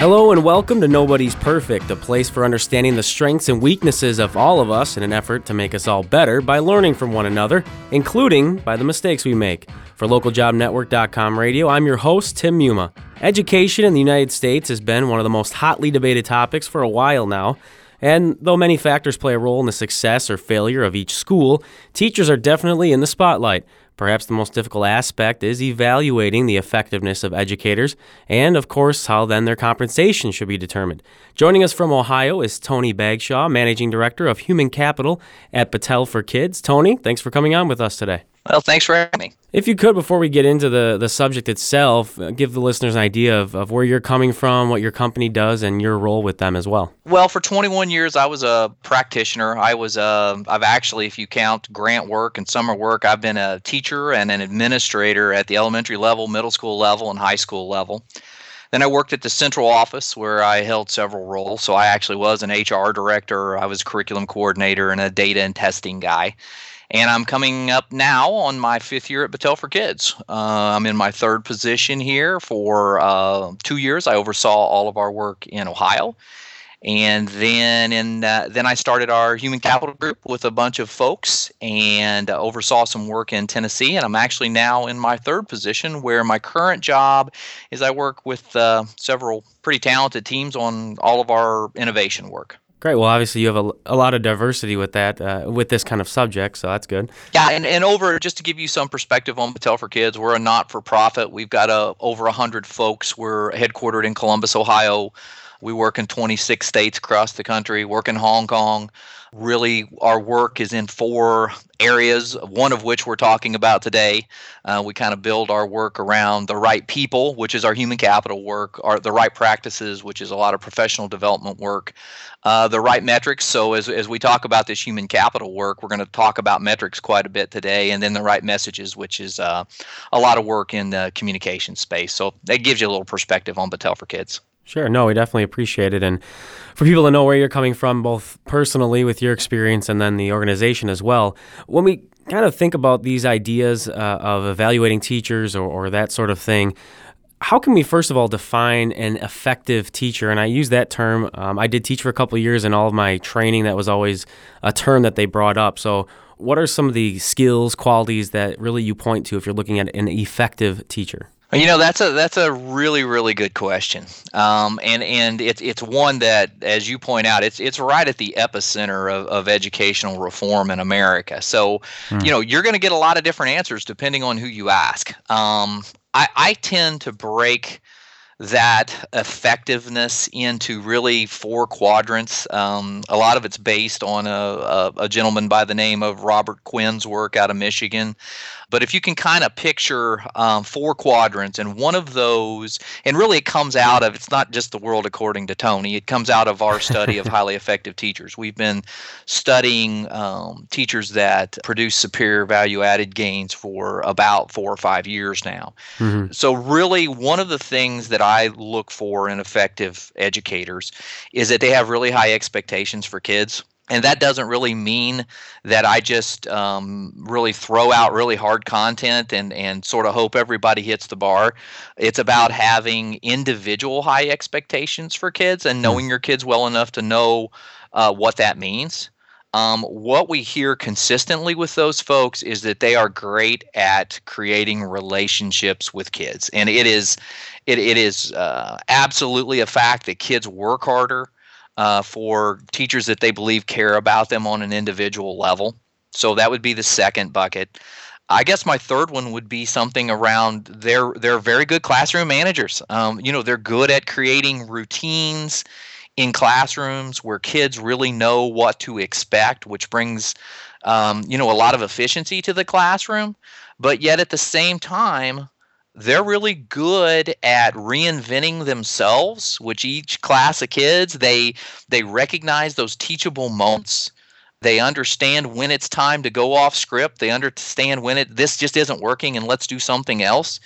Hello and welcome to Nobody's Perfect, a place for understanding the strengths and weaknesses of all of us in an effort to make us all better by learning from one another, including by the mistakes we make. For localjobnetwork.com radio, I'm your host, Tim Muma. Education in the United States has been one of the most hotly debated topics for a while now. And though many factors play a role in the success or failure of each school, teachers are definitely in the spotlight. Perhaps the most difficult aspect is evaluating the effectiveness of educators and, of course, how then their compensation should be determined. Joining us from Ohio is Tony Bagshaw, Managing Director of Human Capital at Battelle for Kids. Tony, thanks for coming on with us today. Well, thanks for having me. If you could, before we get into the, the subject itself, uh, give the listeners an idea of, of where you're coming from, what your company does, and your role with them as well. Well, for 21 years, I was a practitioner. I was, uh, I've actually, if you count grant work and summer work, I've been a teacher and an administrator at the elementary level, middle school level, and high school level. Then I worked at the central office where I held several roles. So I actually was an HR director, I was a curriculum coordinator, and a data and testing guy. And I'm coming up now on my fifth year at Battelle for Kids. Uh, I'm in my third position here for uh, two years. I oversaw all of our work in Ohio. And then in uh, then I started our human capital group with a bunch of folks and uh, oversaw some work in Tennessee. And I'm actually now in my third position where my current job is I work with uh, several pretty talented teams on all of our innovation work. Great. Well, obviously, you have a, a lot of diversity with that, uh, with this kind of subject, so that's good. Yeah, and, and over just to give you some perspective on Battelle for Kids, we're a not for profit. We've got uh, over 100 folks. We're headquartered in Columbus, Ohio. We work in 26 states across the country, work in Hong Kong. Really, our work is in four areas, one of which we're talking about today. Uh, we kind of build our work around the right people, which is our human capital work, our, the right practices, which is a lot of professional development work, uh, the right metrics. So, as, as we talk about this human capital work, we're going to talk about metrics quite a bit today, and then the right messages, which is uh, a lot of work in the communication space. So, that gives you a little perspective on Battelle for Kids. Sure. No, we definitely appreciate it. And for people to know where you're coming from, both personally with your experience and then the organization as well, when we kind of think about these ideas uh, of evaluating teachers or, or that sort of thing, how can we first of all define an effective teacher? And I use that term. Um, I did teach for a couple years, and all of my training that was always a term that they brought up. So, what are some of the skills, qualities that really you point to if you're looking at an effective teacher? You know that's a that's a really really good question, um, and and it's it's one that, as you point out, it's it's right at the epicenter of, of educational reform in America. So, mm. you know, you're going to get a lot of different answers depending on who you ask. Um, I I tend to break that effectiveness into really four quadrants. Um, a lot of it's based on a, a, a, gentleman by the name of Robert Quinn's work out of Michigan. But if you can kind of picture um, four quadrants, and one of those, and really it comes out of, it's not just the world according to Tony, it comes out of our study of highly effective teachers. We've been studying um, teachers that produce superior value added gains for about four or five years now. Mm-hmm. So, really, one of the things that I look for in effective educators is that they have really high expectations for kids and that doesn't really mean that I just um, really throw out really hard content and, and sort of hope everybody hits the bar. It's about having individual high expectations for kids and knowing your kids well enough to know uh, what that means. Um, what we hear consistently with those folks is that they are great at creating relationships with kids, and it is it, it is uh, absolutely a fact that kids work harder uh, for teachers that they believe care about them on an individual level. So that would be the second bucket. I guess my third one would be something around they're they're very good classroom managers. Um, you know, they're good at creating routines in classrooms where kids really know what to expect, which brings um, you know a lot of efficiency to the classroom. But yet at the same time, they're really good at reinventing themselves which each class of kids they they recognize those teachable moments. They understand when it's time to go off script. They understand when it this just isn't working and let's do something else.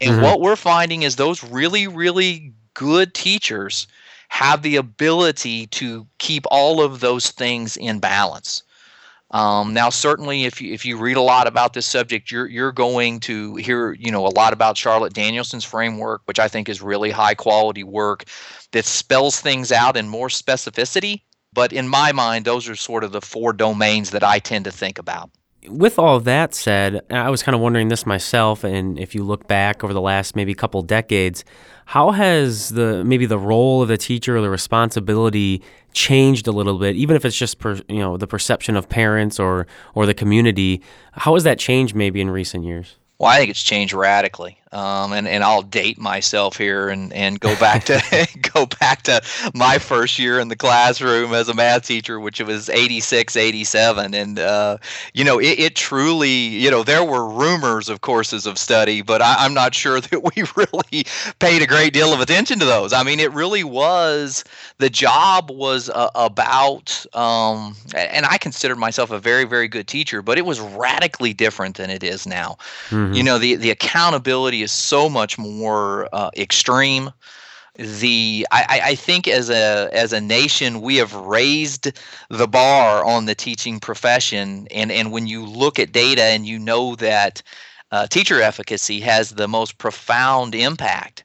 And mm-hmm. what we're finding is those really really good teachers have the ability to keep all of those things in balance Um, now, certainly, if you if you read a lot about this subject, you're you're going to hear you know a lot about Charlotte Danielson's framework, which I think is really high quality work that spells things out in more specificity. But in my mind, those are sort of the four domains that I tend to think about with all that said, I was kind of wondering this myself, and if you look back over the last maybe couple decades, how has the maybe the role of the teacher or the responsibility changed a little bit, even if it's just per, you know the perception of parents or or the community? How has that changed maybe in recent years? Well, I think it's changed radically um, and and I'll date myself here and and go back to go back to my first year in the classroom as a math teacher, which was 86, 87, and uh, you know it, it, truly you know there were rumors of courses of study, but I, am not sure that we really paid a great deal of attention to those. I mean, it really was the job was uh, about, um, and I considered myself a very very good teacher, but it was radically different than it is now. Mm-hmm. You know, the the accountability is so much more uh, extreme. The I, I think as a as a nation we have raised the bar on the teaching profession, and and when you look at data and you know that uh, teacher efficacy has the most profound impact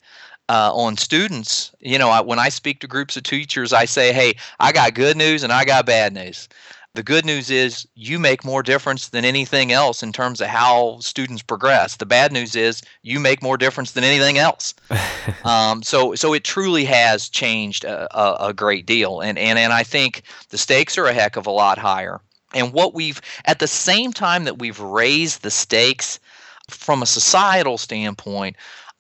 uh, on students. You know, I, when I speak to groups of teachers, I say, "Hey, I got good news and I got bad news." The good news is you make more difference than anything else in terms of how students progress. The bad news is you make more difference than anything else. um, so, so it truly has changed a, a, a great deal, and and and I think the stakes are a heck of a lot higher. And what we've at the same time that we've raised the stakes from a societal standpoint,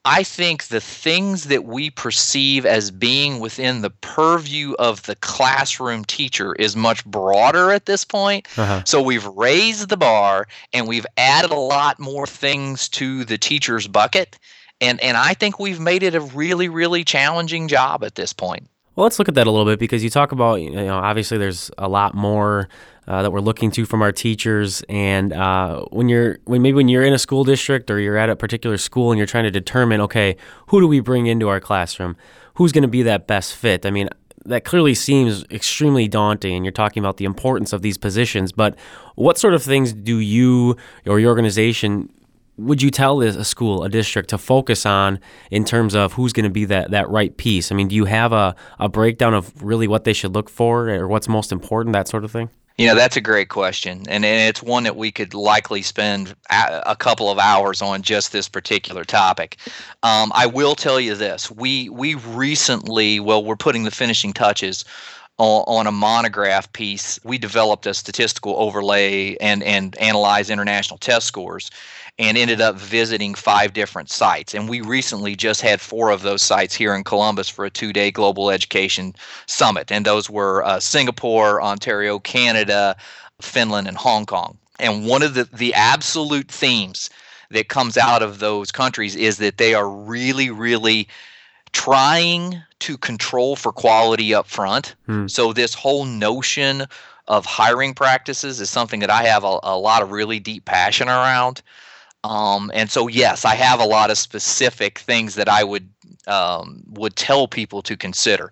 I think the things that we perceive as being within the purview of the classroom teacher is much broader at this point. Uh-huh. So we've raised the bar and we've added a lot more things to the teacher's bucket. And, and I think we've made it a really, really challenging job at this point. Well, let's look at that a little bit because you talk about, you know, obviously there's a lot more uh, that we're looking to from our teachers. And uh, when you're when maybe when you're in a school district or you're at a particular school and you're trying to determine, okay, who do we bring into our classroom? Who's going to be that best fit? I mean, that clearly seems extremely daunting and you're talking about the importance of these positions but what sort of things do you or your organization would you tell a school, a district to focus on in terms of who's going to be that, that right piece? I mean, do you have a, a breakdown of really what they should look for or what's most important, that sort of thing? You know, that's a great question. And it's one that we could likely spend a couple of hours on just this particular topic. Um, I will tell you this. We, we recently, well, we're putting the finishing touches on, a monograph piece. We developed a statistical overlay and, and analyze international test scores and ended up visiting five different sites. And we recently just had four of those sites here in Columbus for a two day global education summit. And those were uh, Singapore, Ontario, Canada, Finland, and Hong Kong. And one of the, the absolute themes that comes out of those countries is that they are really, really trying to control for quality up front. Hmm. So, this whole notion of hiring practices is something that I have a, a lot of really deep passion around. Um, and so, yes, I have a lot of specific things that I would um, would tell people to consider.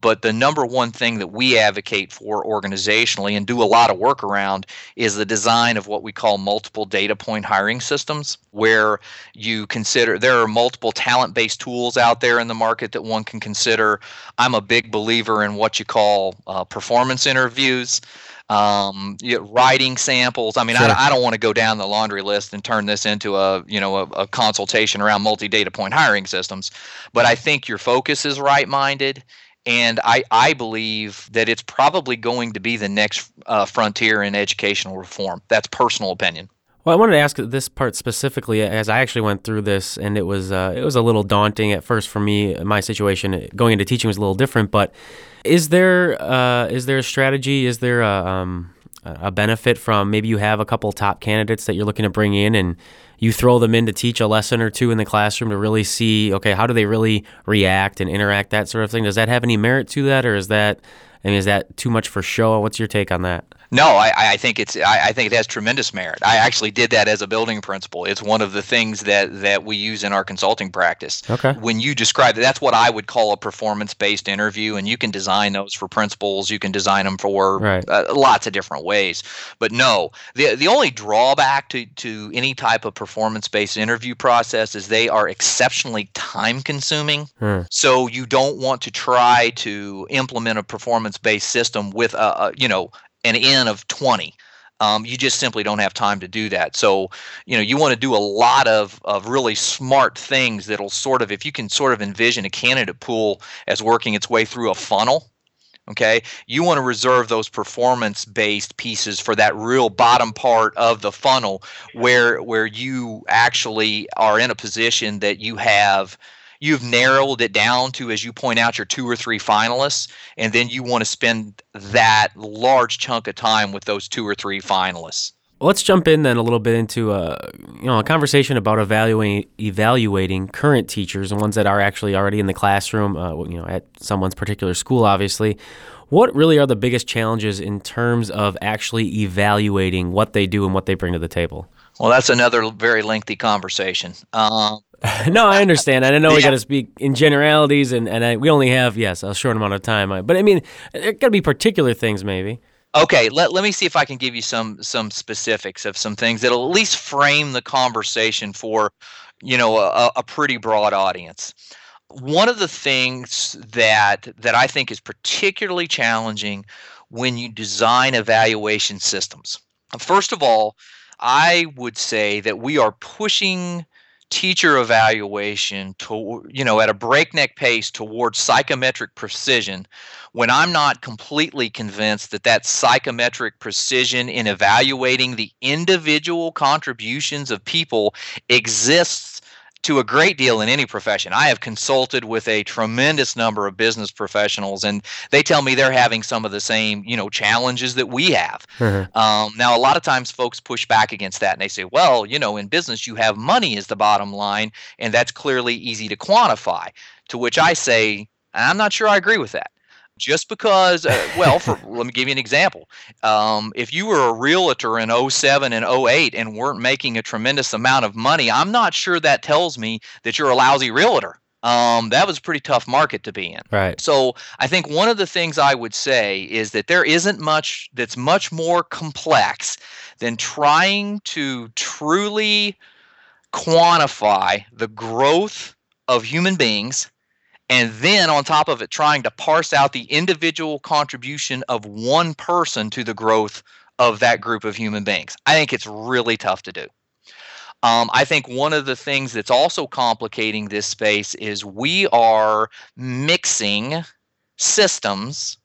But the number one thing that we advocate for organizationally and do a lot of work around is the design of what we call multiple data point hiring systems, where you consider there are multiple talent based tools out there in the market that one can consider. I'm a big believer in what you call uh, performance interviews um, you know, writing samples. I mean, sure. I, I, don't want to go down the laundry list and turn this into a you know a, a consultation around multi data point hiring systems, but I think your focus is right minded. And I, I believe that it's probably going to be the next uh, frontier in educational reform. That's personal opinion. Well, I wanted to ask this part specifically, as I actually went through this, and it was uh, it was a little daunting at first for me. My situation going into teaching was a little different, but is there uh, is there a strategy? Is there a, um, a benefit from maybe you have a couple top candidates that you're looking to bring in and you throw them in to teach a lesson or two in the classroom to really see okay how do they really react and interact that sort of thing does that have any merit to that or is that I mean, is that too much for show? What's your take on that? No, I, I think it's I, I, think it has tremendous merit. I actually did that as a building principal. It's one of the things that that we use in our consulting practice. Okay. When you describe it, that's what I would call a performance-based interview, and you can design those for principals. You can design them for right. uh, lots of different ways. But no, the the only drawback to to any type of performance-based interview process is they are exceptionally time-consuming. Hmm. So you don't want to try to implement a performance-based system with a, a you know an N of 20. Um, you just simply don't have time to do that. So, you know, you want to do a lot of, of really smart things that'll sort of, if you can sort of envision a candidate pool as working its way through a funnel, okay, you want to reserve those performance based pieces for that real bottom part of the funnel where where you actually are in a position that you have you've narrowed it down to as you point out your two or three finalists and then you want to spend that large chunk of time with those two or three finalists. Let's jump in then a little bit into a uh, you know a conversation about evaluating evaluating current teachers and ones that are actually already in the classroom uh, you know at someone's particular school obviously. What really are the biggest challenges in terms of actually evaluating what they do and what they bring to the table? Well that's another very lengthy conversation. Um, no, I understand. I know yeah. we got to speak in generalities, and, and I, we only have, yes, a short amount of time. But I mean, there got to be particular things, maybe. Okay, let, let me see if I can give you some some specifics of some things that'll at least frame the conversation for, you know, a, a pretty broad audience. One of the things that that I think is particularly challenging when you design evaluation systems. First of all, I would say that we are pushing teacher evaluation to you know at a breakneck pace towards psychometric precision when i'm not completely convinced that that psychometric precision in evaluating the individual contributions of people exists to a great deal in any profession. I have consulted with a tremendous number of business professionals, and they tell me they're having some of the same, you know, challenges that we have. Mm-hmm. Um, now, a lot of times, folks push back against that, and they say, "Well, you know, in business, you have money as the bottom line, and that's clearly easy to quantify." To which I say, I'm not sure I agree with that just because uh, well for, let me give you an example um, if you were a realtor in 07 and 08 and weren't making a tremendous amount of money i'm not sure that tells me that you're a lousy realtor um, that was a pretty tough market to be in. Right. So I think one of the things I would say is that there isn't much that's much more complex than trying to truly quantify the growth of human beings and then on top of it trying to parse out the individual contribution of one person to the growth of that group of human beings. I think it's really tough to do. Um, i think one of the things that's also complicating this space is we are mixing systems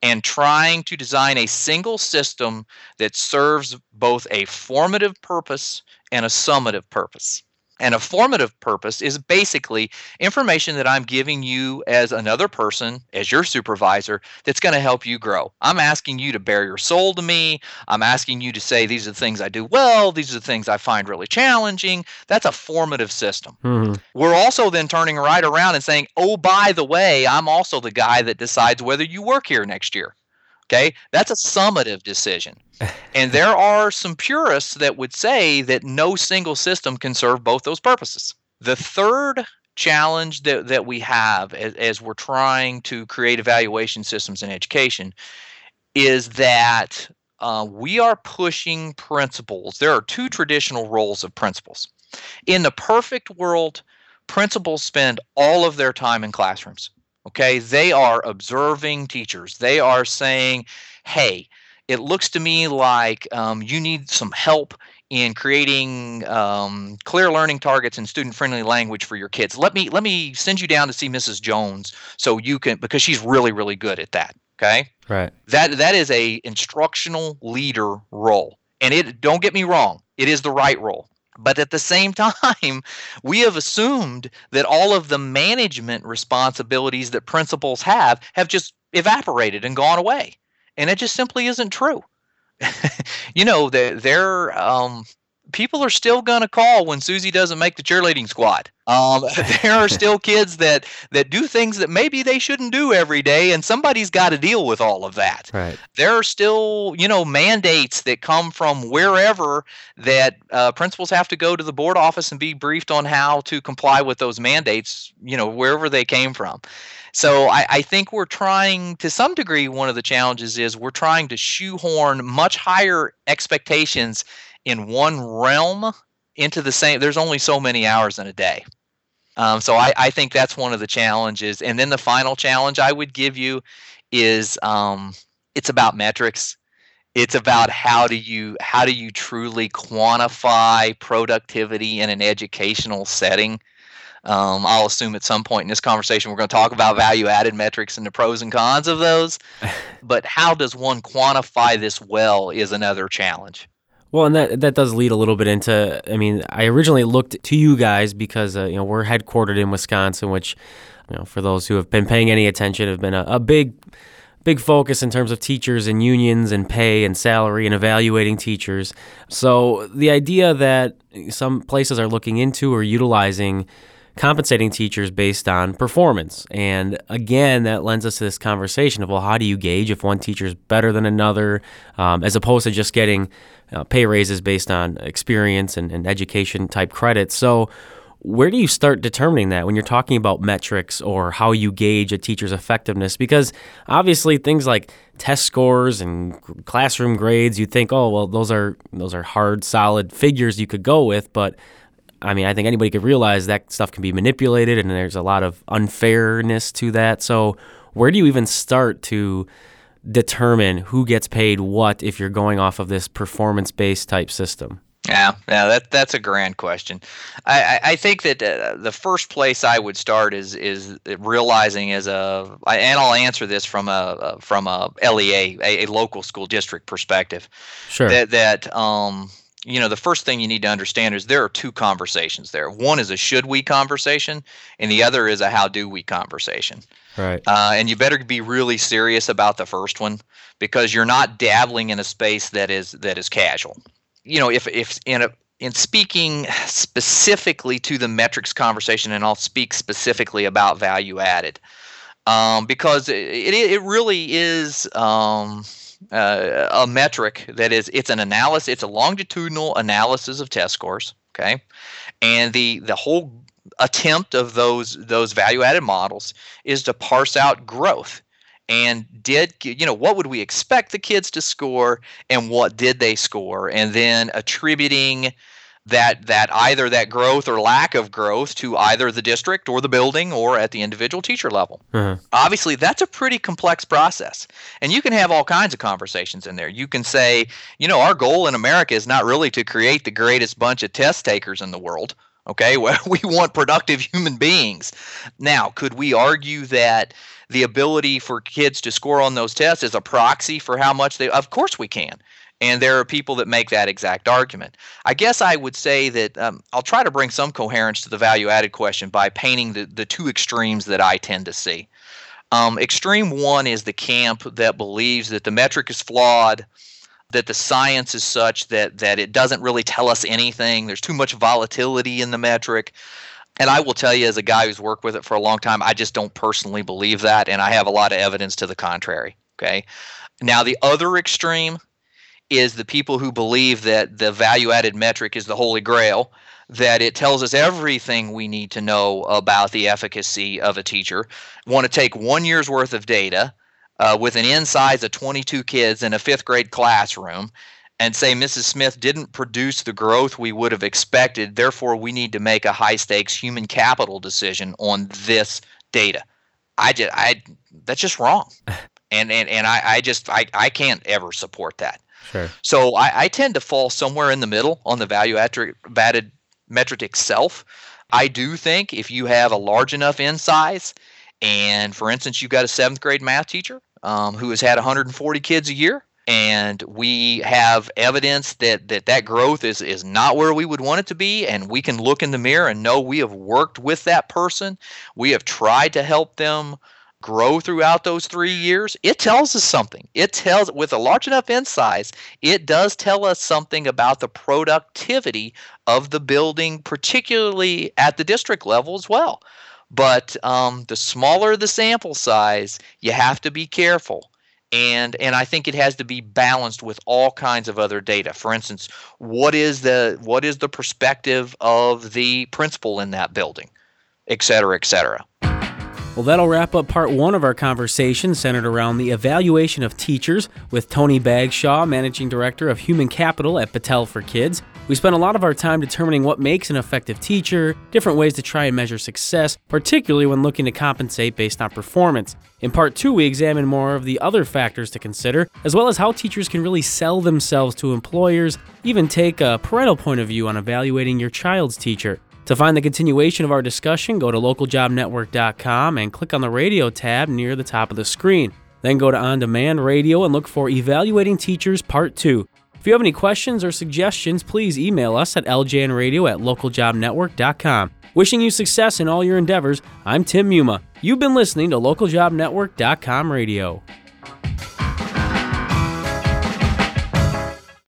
and trying to design a single system that serves both a formative purpose and a summative purpose and a formative purpose is basically information that I'm giving you as another person, as your supervisor, that's going to help you grow. I'm asking you to bare your soul to me. I'm asking you to say, these are the things I do well. These are the things I find really challenging. That's a formative system. Mm-hmm. We're also then turning right around and saying, oh, by the way, I'm also the guy that decides whether you work here next year. Okay, that's a summative decision. and there are some purists that would say that no single system can serve both those purposes. The third challenge that, that we have as, as we're trying to create evaluation systems in education is that uh, we are pushing principals. There are two traditional roles of principals. In the perfect world, principals spend all of their time in classrooms. Okay, they are observing teachers. They are saying, hey, it looks to me like um, you need some help in creating um, clear learning targets and student friendly language for your kids. Let me let me send you down to see Mrs. Jones so you can because she's really really good at that. Okay, right. That that is a instructional leader role, and it don't get me wrong, it is the right role. But at the same time, we have assumed that all of the management responsibilities that principals have have just evaporated and gone away. And it just simply isn't true. you know, they're, they're um, people are still going to call when Susie doesn't make the cheerleading squad. Um, there are still kids that that do things that maybe they shouldn't do every day, and somebody's got to deal with all of that. Right. There are still, you know, mandates that come from wherever that uh, principals have to go to the board office and be briefed on how to comply with those mandates. You know, wherever they came from. So I, I, think we're trying, to some degree, one of the challenges is we're trying to shoehorn much higher expectations in one realm into the same. There's only so many hours in a day. Um, so I, I, think that's one of the challenges. And then the final challenge I would give you is um, it's about metrics. It's about how do you how do you truly quantify productivity in an educational setting. Um, I'll assume at some point in this conversation we're going to talk about value added metrics and the pros and cons of those. but how does one quantify this well is another challenge. Well, and that that does lead a little bit into. I mean, I originally looked to you guys because uh, you know we're headquartered in Wisconsin, which you know for those who have been paying any attention have been a, a big big focus in terms of teachers and unions and pay and salary and evaluating teachers. So the idea that some places are looking into or utilizing compensating teachers based on performance. And again, that lends us to this conversation of, well, how do you gauge if one teacher is better than another, um, as opposed to just getting uh, pay raises based on experience and, and education type credits. So, where do you start determining that when you're talking about metrics or how you gauge a teacher's effectiveness? Because obviously things like test scores and classroom grades, you think, oh well, those are those are hard, solid figures you could go with, but I mean, I think anybody could realize that stuff can be manipulated and there's a lot of unfairness to that. So, where do you even start to determine who gets paid what if you're going off of this performance based type system? Yeah, yeah, that that's a grand question. I, I, I think that uh, the first place I would start is is realizing as a, and I'll answer this from a from a LEA, a, a local school district perspective. Sure. That that um you know, the first thing you need to understand is there are two conversations there. One is a should we conversation, and the other is a how do we conversation. Right. Uh, and you better be really serious about the first one because you're not dabbling in a space that is that is casual. You know, if if in a in speaking specifically to the metrics conversation, and I'll speak specifically about value added, um, because it, it really is. Um, uh, a metric that is it's an analysis it's a longitudinal analysis of test scores okay? And the the whole attempt of those those value added models is to parse out growth. And did you know what would we expect the kids to score and what did they score? And then attributing that that either that growth or lack of growth to either the district or the building or at the individual teacher level. Uh-huh. Obviously, that's a pretty complex process, and you can have all kinds of conversations in there. You can say, you know, our goal in America is not really to create the greatest bunch of test takers in the world. Okay, well, we want productive human beings. Now, could we argue that? The ability for kids to score on those tests is a proxy for how much they. Of course, we can and there are people that make that exact argument. I guess I would say that um, I'll try to bring some coherence to the value added question by painting the, the two extremes that I tend to see. Um, extreme one is the camp that believes that the metric is flawed, that the science is such that, that it doesn't really tell us anything, there's too much volatility in the metric. And I will tell you, as a guy who's worked with it for a long time, I just don't personally believe that, and I have a lot of evidence to the contrary. Okay. Now, the other extreme is the people who believe that the value added metric is the holy grail, that it tells us everything we need to know about the efficacy of a teacher, want to take one year's worth of data uh, with an N size of 22 kids in a fifth grade classroom and say Mrs. Smith didn't produce the growth we would have expected, therefore we need to make a high stakes human capital decision on this data. I just I that's just wrong. And and, and I, I just I, I can't ever support that. Sure. So I, I tend to fall somewhere in the middle on the value added metric itself. I do think if you have a large enough N size, and for instance, you've got a seventh grade math teacher um, who has had 140 kids a year, and we have evidence that, that that growth is, is not where we would want it to be, and we can look in the mirror and know we have worked with that person, we have tried to help them grow throughout those three years, it tells us something. It tells, with a large enough N size, it does tell us something about the productivity of the building, particularly at the district level as well. But um, the smaller the sample size, you have to be careful. And, and I think it has to be balanced with all kinds of other data. For instance, what is the what is the perspective of the principal in that building, et cetera, et cetera. Well, that'll wrap up part one of our conversation centered around the evaluation of teachers with Tony Bagshaw, Managing Director of Human Capital at Battelle for Kids. We spent a lot of our time determining what makes an effective teacher, different ways to try and measure success, particularly when looking to compensate based on performance. In part two, we examine more of the other factors to consider, as well as how teachers can really sell themselves to employers, even take a parental point of view on evaluating your child's teacher. To find the continuation of our discussion, go to localjobnetwork.com and click on the radio tab near the top of the screen. Then go to On Demand Radio and look for Evaluating Teachers Part 2. If you have any questions or suggestions, please email us at ljnradio at localjobnetwork.com. Wishing you success in all your endeavors, I'm Tim Muma. You've been listening to localjobnetwork.com radio.